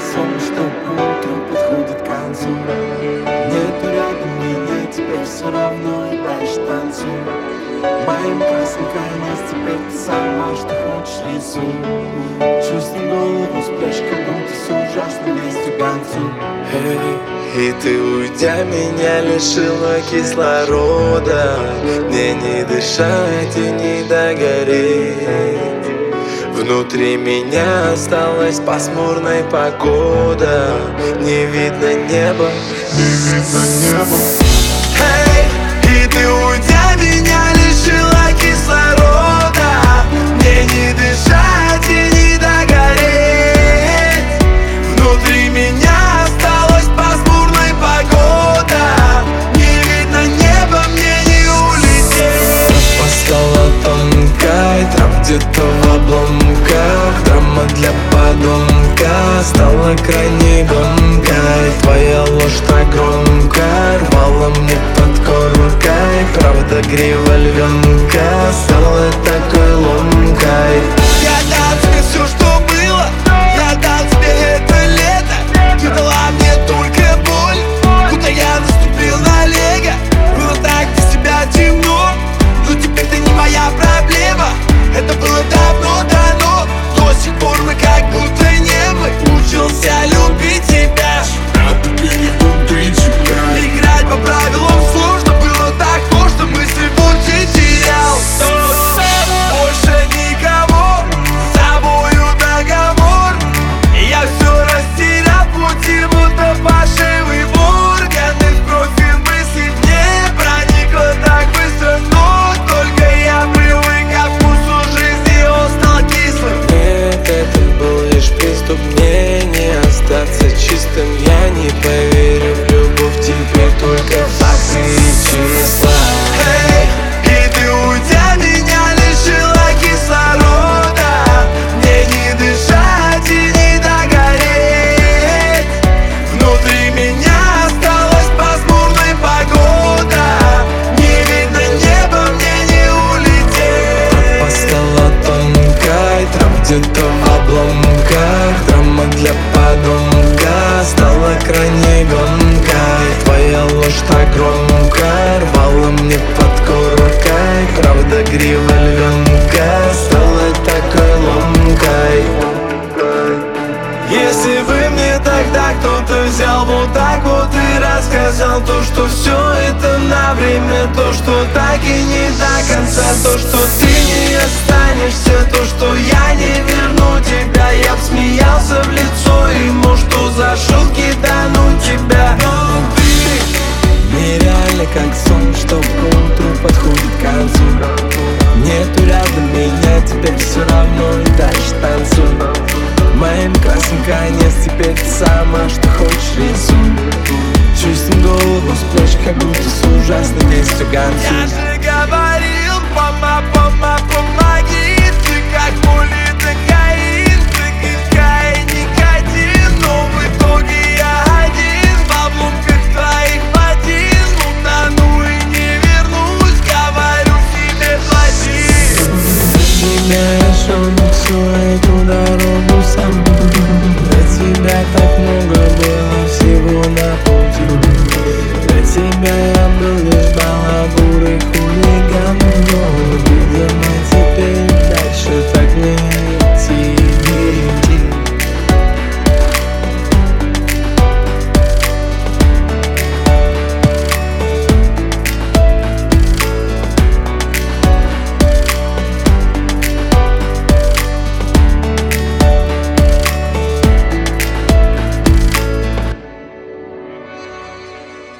что утро подходит к концу. Нету рядом меня, теперь все равно и дальше танцуй. Моим красным конец, теперь ты сама, что хочешь рисуй Чувствуй голову, спрячь, как будто все ужасно вместе танцуй. Эй, и ты уйдя меня лишила кислорода. Мне не дышать и не догореть Внутри меня осталась пасмурная погода. Не видно неба, не видно неба. Эй, и ты уйдя меня лишила кислорода. Мне не дышать и не догореть. Внутри меня осталась пасмурная погода. Не видно неба, мне не улететь. Постала тонкой, трав где-то в обломках подонка стала остаться чистым Я не поверю в любовь Теперь только факты и числа. Эй, и ты уйдя меня лишила кислорода. Мне не дышать и не догореть. Внутри меня осталась пасмурная погода. Не видно неба, мне не улететь. Тропа стала тонкой, где-то громко рвала мне под коркой Правда грива львенка стала такой ломкой. Если бы мне тогда кто-то взял вот так вот и рассказал То, что все это на время То, что так и не до конца То, что как сон, что к утру подходит к концу. Нету рядом меня, теперь все равно и дальше танцуй. Моим красным конец, теперь ты сама, что хочешь рисуй. Чувствуем голову с плеч, как будто с ужасной вестью гонцу сам Всю эту дорогу сам. Для тебя так много было всего на